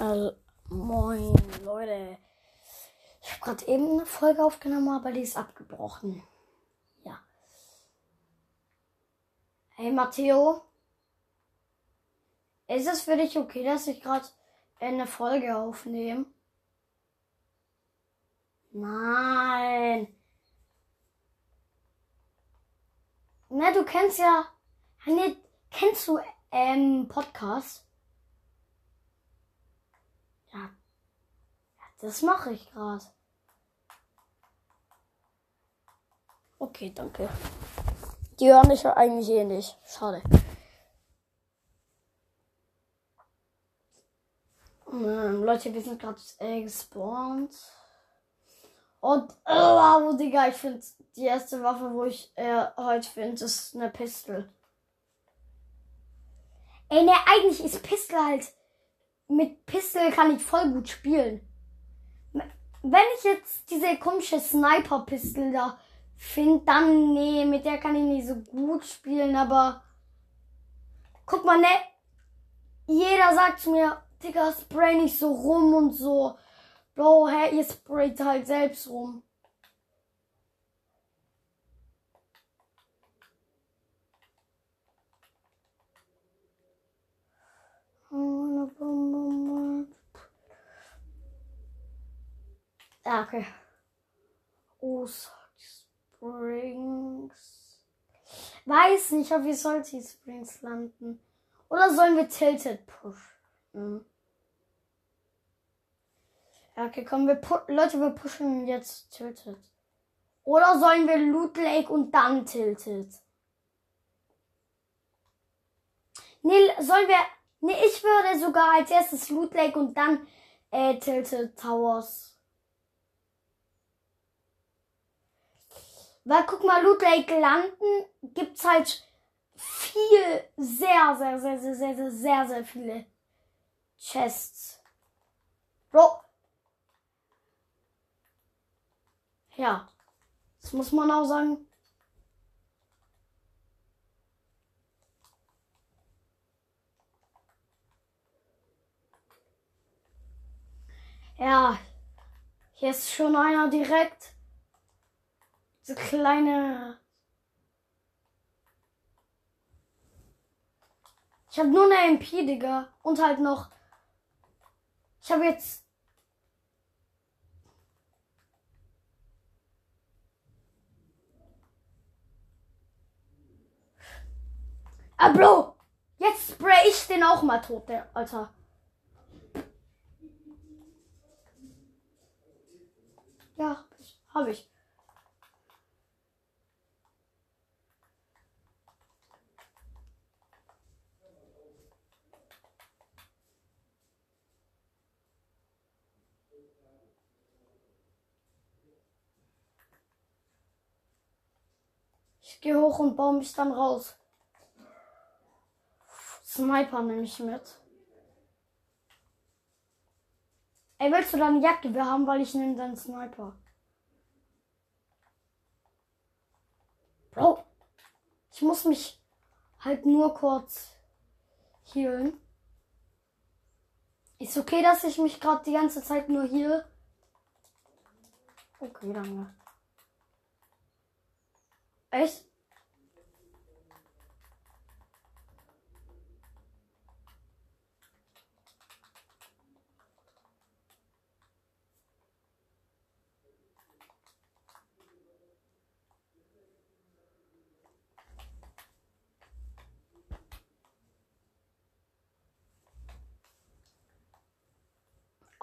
Also, moin Leute. Ich habe gerade eben eine Folge aufgenommen, aber die ist abgebrochen. Ja. Hey Matteo. Ist es für dich okay, dass ich gerade eine Folge aufnehme? Nein. Na, du kennst ja. Nee, kennst du ähm, Podcast? Ja. ja das mache ich gerade. Okay, danke. Die hören mich eigentlich eh nicht. Schade. Ähm, Leute, wir sind gerade äh, gespawnt. Und, oh, Digga, ich finde die erste Waffe, wo ich äh, heute finde, ist eine Pistole. Ey, ne, eigentlich ist Pistol halt. Mit Pistol kann ich voll gut spielen. Wenn ich jetzt diese komische Sniper-Pistol da finde, dann, nee, mit der kann ich nicht so gut spielen, aber. Guck mal, ne? Jeder sagt zu mir, Digga, spray nicht so rum und so. Bro, hä, ihr sprayt halt selbst rum. Ah, okay. Ozark Springs. Weiß nicht, ob wir Salty Springs landen. Oder sollen wir Tilted pushen? Ja, okay, komm, wir Leute, wir pushen jetzt Tilted. Oder sollen wir Loot Lake und dann Tilted? Nee, sollen wir Nee, ich würde sogar als erstes Loot Lake und dann äh, Tilted Towers. Weil guck mal, Loot Lake landen gibt's halt viel, sehr, sehr, sehr, sehr, sehr, sehr, sehr, sehr viele Chests. Bro. Ja. Das muss man auch sagen. Ja, hier ist schon einer direkt. So kleine. Ich habe nur eine MP, Digga. Und halt noch. Ich habe jetzt. Ah, Bro! Jetzt spray ich den auch mal tot, der Alter. Ja, hab ich. Gehe hoch und baue mich dann raus. Sniper nehme ich mit. Ey, willst du dann eine Jagdgewehr haben, weil ich nehme dann Sniper. Bro, ich muss mich halt nur kurz healen. Ist okay, dass ich mich gerade die ganze Zeit nur hier. Okay, danke. Echt?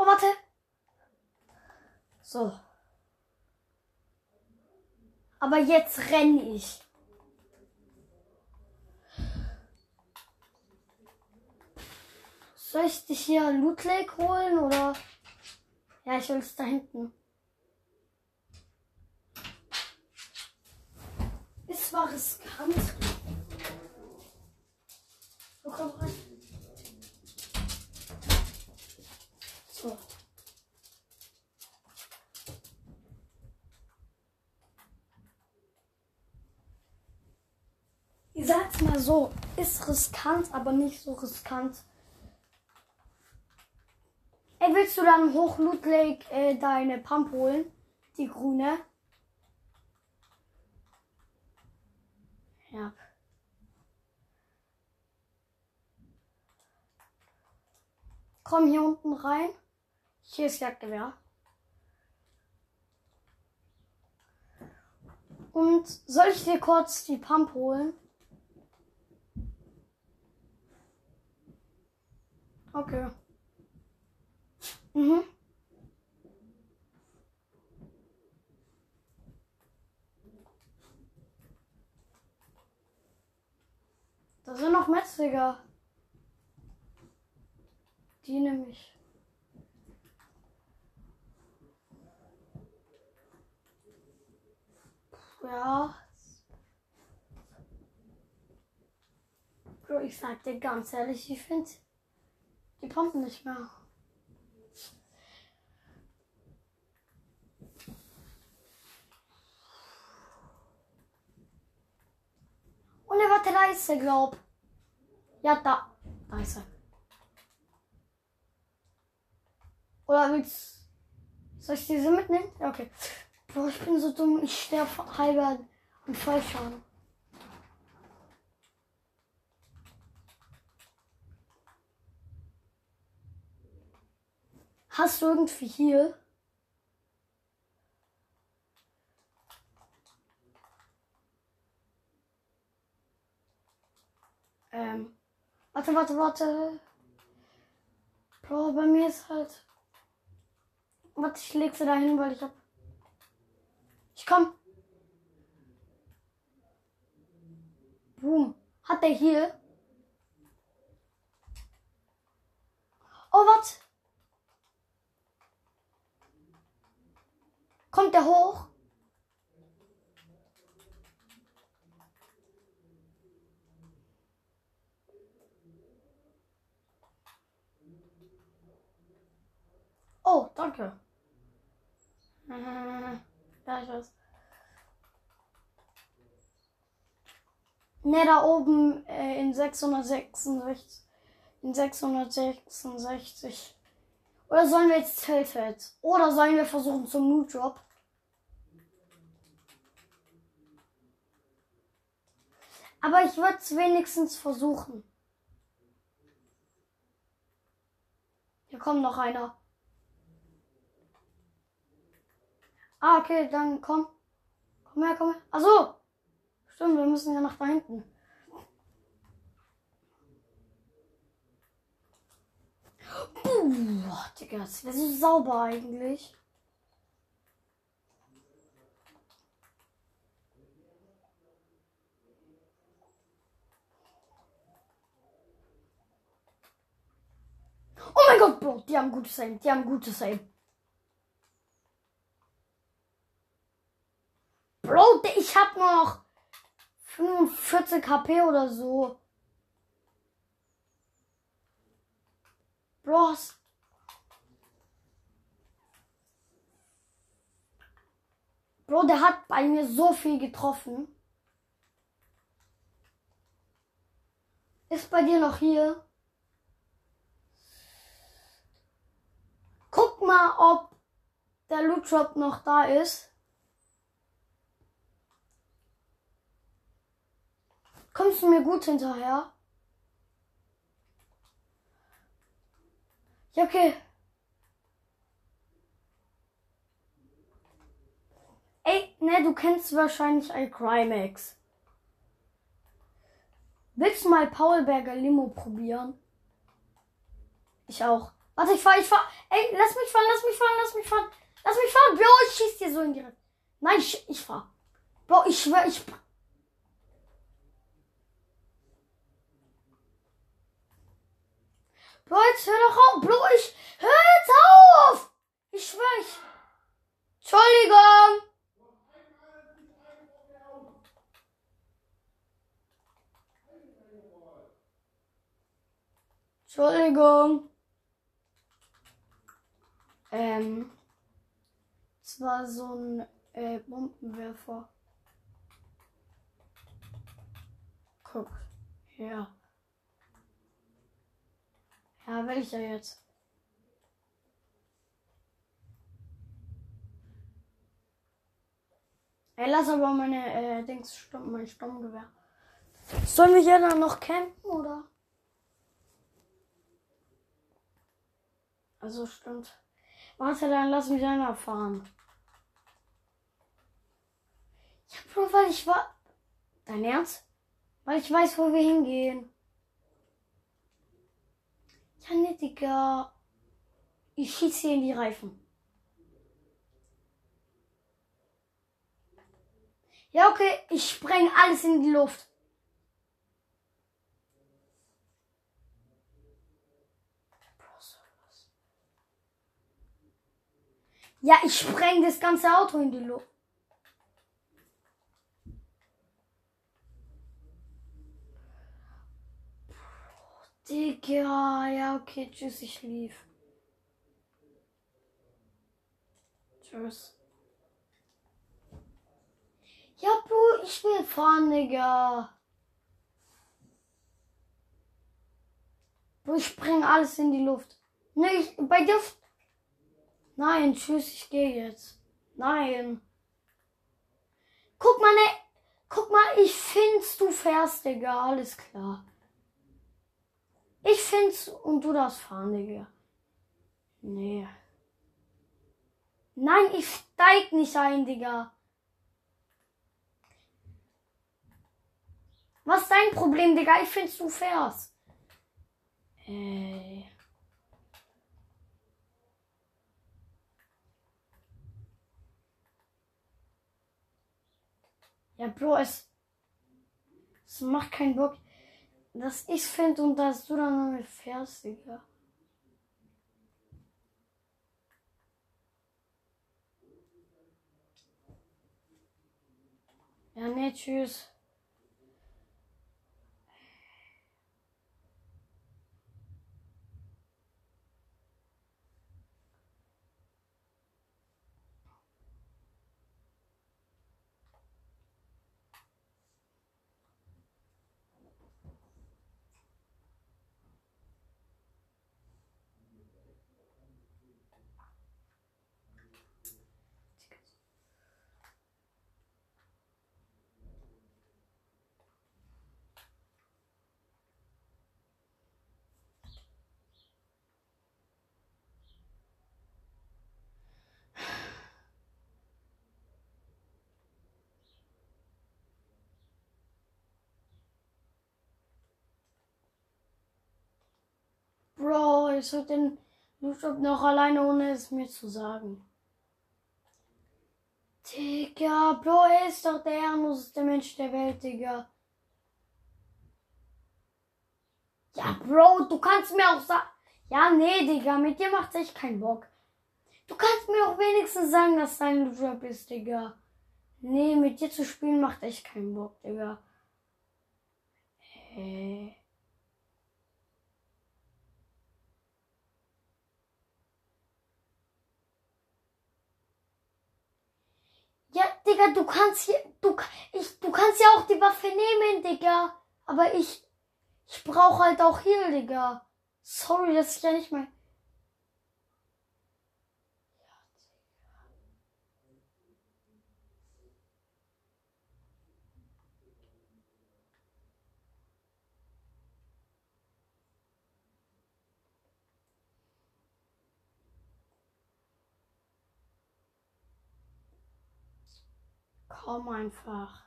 warte. So. Aber jetzt renne ich. Soll ich dich hier Loot Lake holen oder? Ja, ich es da hinten. Es war riskant. So, komm rein. Sag's mal so, ist riskant, aber nicht so riskant. willst du dann hoch Loot Lake äh, deine Pump holen? Die grüne? Ja. Komm hier unten rein. Hier ist Jagdgewehr. Und soll ich dir kurz die Pump holen? Okay. Mhm. Da sind noch Metzger. Die nämlich. Ja. Bro, ich sag dir ganz ehrlich, ich finde die Pumpen nicht mehr. Und er war der Reise, glaub. Ja, da. Da ist er. Oder willst Soll ich diese mitnehmen? Ja, okay. Bro, ich bin so dumm. Ich sterbe halber am Fallschaden. Hast du irgendwie hier? Ähm. Warte, warte, warte. Bro, bei mir ist halt. Warte, ich leg sie da hin, weil ich hab. Ich komm. Boom. Hat der hier? Oh, was? Kommt der hoch? Oh, danke. Äh, ja, ich weiß. Ne, da oben äh, in 666. In 666. Oder sollen wir jetzt Tilted? Oder sollen wir versuchen zum New Drop? Aber ich würde es wenigstens versuchen. Hier kommt noch einer. Ah, okay, dann komm. Komm her, komm her. Achso. Stimmt, wir müssen ja nach da hinten. Puh, Digga, das wäre so sauber eigentlich. Bro, die haben gutes Aim, die haben gutes Aim. Bro, ich hab noch 45 HP oder so. Bros. Bro, der hat bei mir so viel getroffen. Ist bei dir noch hier? Guck mal, ob der Loot Drop noch da ist. Kommst du mir gut hinterher? Ja, okay. Ey, ne, du kennst wahrscheinlich iCrimex. Willst du mal Paulberger Limo probieren? Ich auch. Warte, ich fahr, ich fahr. Ey, lass mich fahren, lass mich fahren, lass mich fahren. Lass mich fahren. Bro, ich schieß dir so in die Rippe. Nein, ich, ich fahr. Bro, ich schwör, ich. Bro, jetzt hör doch auf. Bro, ich. Hör jetzt auf! Ich schwör, ich. Entschuldigung! Entschuldigung. Ähm, es war so ein äh, Bombenwerfer. Guck. Ja. Ja, will ich ja jetzt. Ey, lass aber meine äh, Dings, Sturm, mein Sturmgewehr. Sollen wir hier dann noch campen, oder? Also stimmt. Warte, dann lass mich einer fahren. Ja, Bro, weil ich war. Dein Ernst? Weil ich weiß, wo wir hingehen. Ja, ne, Digga. Ich schieße hier in die Reifen. Ja, okay, ich spreng alles in die Luft. Ja, ich spreng das ganze Auto in die Luft. Digga, ja, okay, tschüss, ich lief. Tschüss. Ja, Bro, ich will fahren, Digga. Bro, ich spreng alles in die Luft. Ne, ich, bei dir. Nein, tschüss, ich gehe jetzt. Nein. Guck mal, ne. Guck mal, ich find's, du fährst, Digga. Alles klar. Ich find's und du darfst fahren, Digga. Nee. Nein, ich steig nicht ein, Digga. Was ist dein Problem, Digga? Ich find's, du fährst. Ey. Ja, Bro, es, es macht keinen Bock, dass ich finde und dass du dann damit fährst, Digga. Ja, ne, tschüss. Soll den YouTube noch alleine, ohne es mir zu sagen. Digga, Bro, er ist doch der ehrenloseste Mensch der Welt, Digga. Ja, Bro, du kannst mir auch sagen. Ja, nee, Digga, mit dir macht's echt keinen Bock. Du kannst mir auch wenigstens sagen, dass dein Job ist, Digga. Nee, mit dir zu spielen macht echt keinen Bock, Digga. Hey. Ja, Digga, du kannst hier, du, ich, du kannst ja auch die Waffe nehmen, Digga. Aber ich, ich brauche halt auch hier, Digga. Sorry, dass ich ja nicht mal. Komm einfach.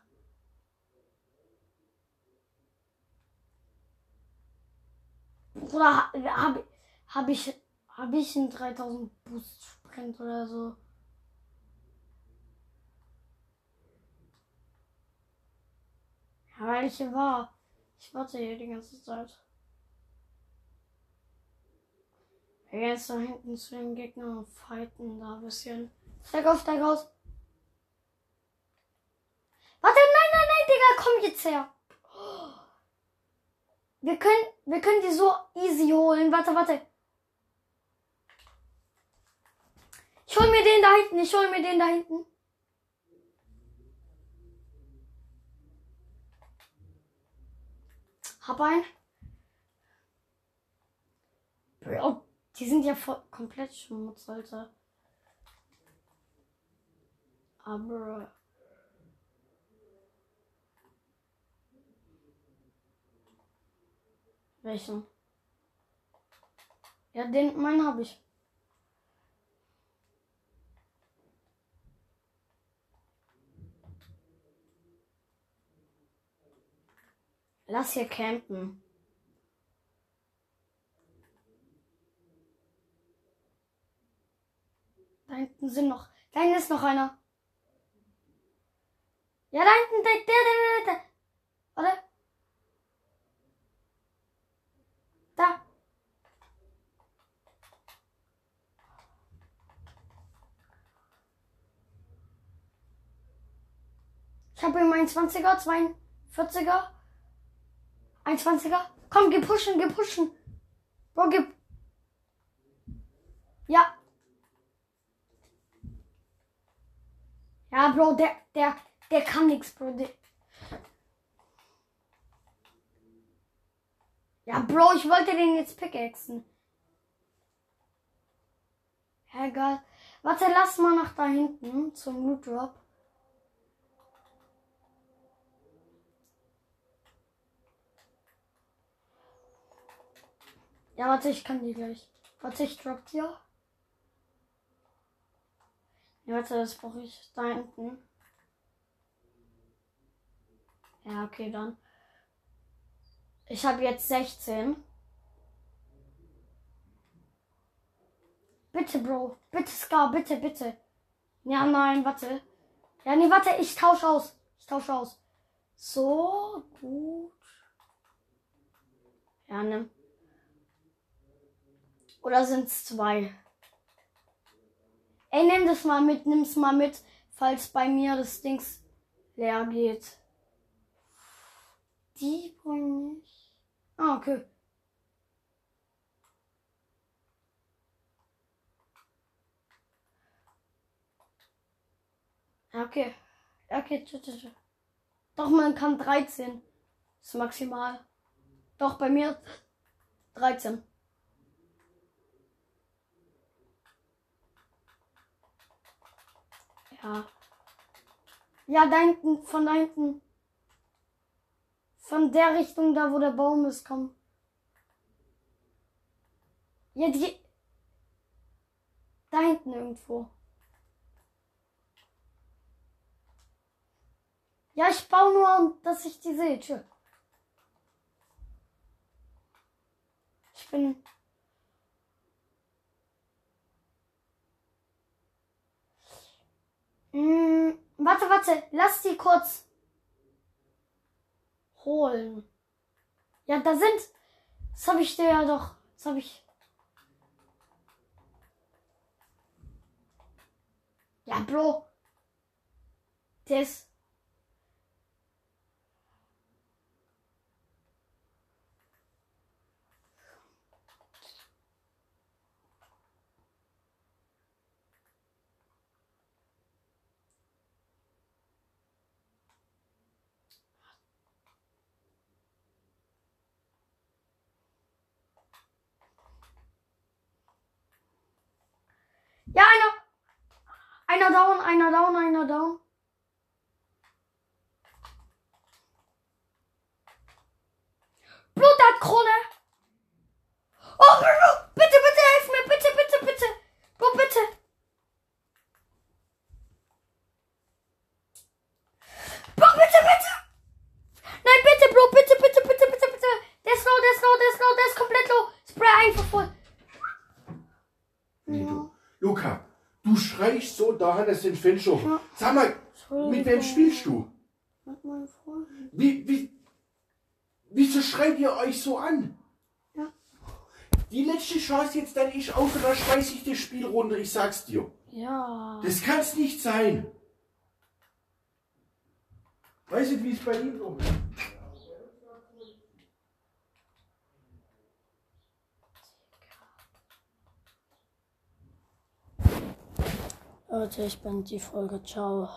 Oder habe hab ich, hab ich einen 3000 Boost Sprint oder so? Ja, weil ich hier war. Ich warte hier die ganze Zeit. Jetzt da hinten zu den Gegnern und fighten da ein bisschen. Steig auf, steig aus. Warte, nein, nein, nein, Digga, komm jetzt her. Wir können, wir können die so easy holen. Warte, warte. Ich hol mir den da hinten. Ich hol mir den da hinten. Hab ein. Bro, die sind ja voll, komplett Schmutz, Alter. Aber. Welchen? Ja, den, meinen habe ich. Lass hier campen. Da hinten sind noch. Da hinten ist noch einer. Ja, da hinten, der, der, der, der. Warte. Da. Ich habe ihm einen 20er, 42er. 21er. Komm, geh pushen, geh pushen. Bro, gib. Ja. Ja, Bro, der, der, der kann nichts, Bro. Der... Ja, Bro, ich wollte den jetzt pickaxen. Egal. Warte, lass mal nach da hinten zum Loot Drop. Ja, warte, ich kann die gleich. Warte, ich drop dir. Ja, warte, das brauche ich da hinten. Ja, okay, dann. Ich habe jetzt 16. Bitte, Bro. Bitte, Scar, bitte, bitte. Ja, nein, warte. Ja, nee, warte, ich tausche aus. Ich tausche aus. So, gut. Ja, nimm. Oder sind es zwei? Ey, nimm das mal mit, nimm's mal mit, falls bei mir das Dings leer geht. Die wollen nicht. Ah, okay. Okay. Okay. Doch, man kann 13. Das ist maximal. Doch, bei mir 13. Ja. Ja, da hinten, von da hinten. Von der Richtung, da wo der Baum ist, komm. Ja, die. Da hinten irgendwo. Ja, ich baue nur, dass ich die sehe. Tschö. Ich bin Mm, warte, warte. Lass die kurz holen. Ja, da sind. Das habe ich dir ja doch. Das habe ich. Ja, Bro. Das. Ja, einer. Einer down, einer down, einer down. Blut hat Krone. Oh, bitte, bitte, bitte, helf mir, bitte, bitte, bitte. Bro, bitte. Bro, bitte, bitte. Nein, bitte, Bro, bitte, bitte, bitte, bitte, bitte. Der ist low, der ist low, der ist low, der ist komplett low. Spray einfach voll. Nee, du. Luca, du schreist so da an das Fenster. Ja. Sag mal, mit wem spielst du? Mit meinem Freund. Wie, wie, wieso schreit ihr euch so an? Ja. Die letzte Chance jetzt dann ist auf und dann schmeiß ich das Spiel runter, ich sag's dir. Ja. Das kann's nicht sein. Weißt du, wie es bei ihm so Leute, ich bin die Folge. Ciao.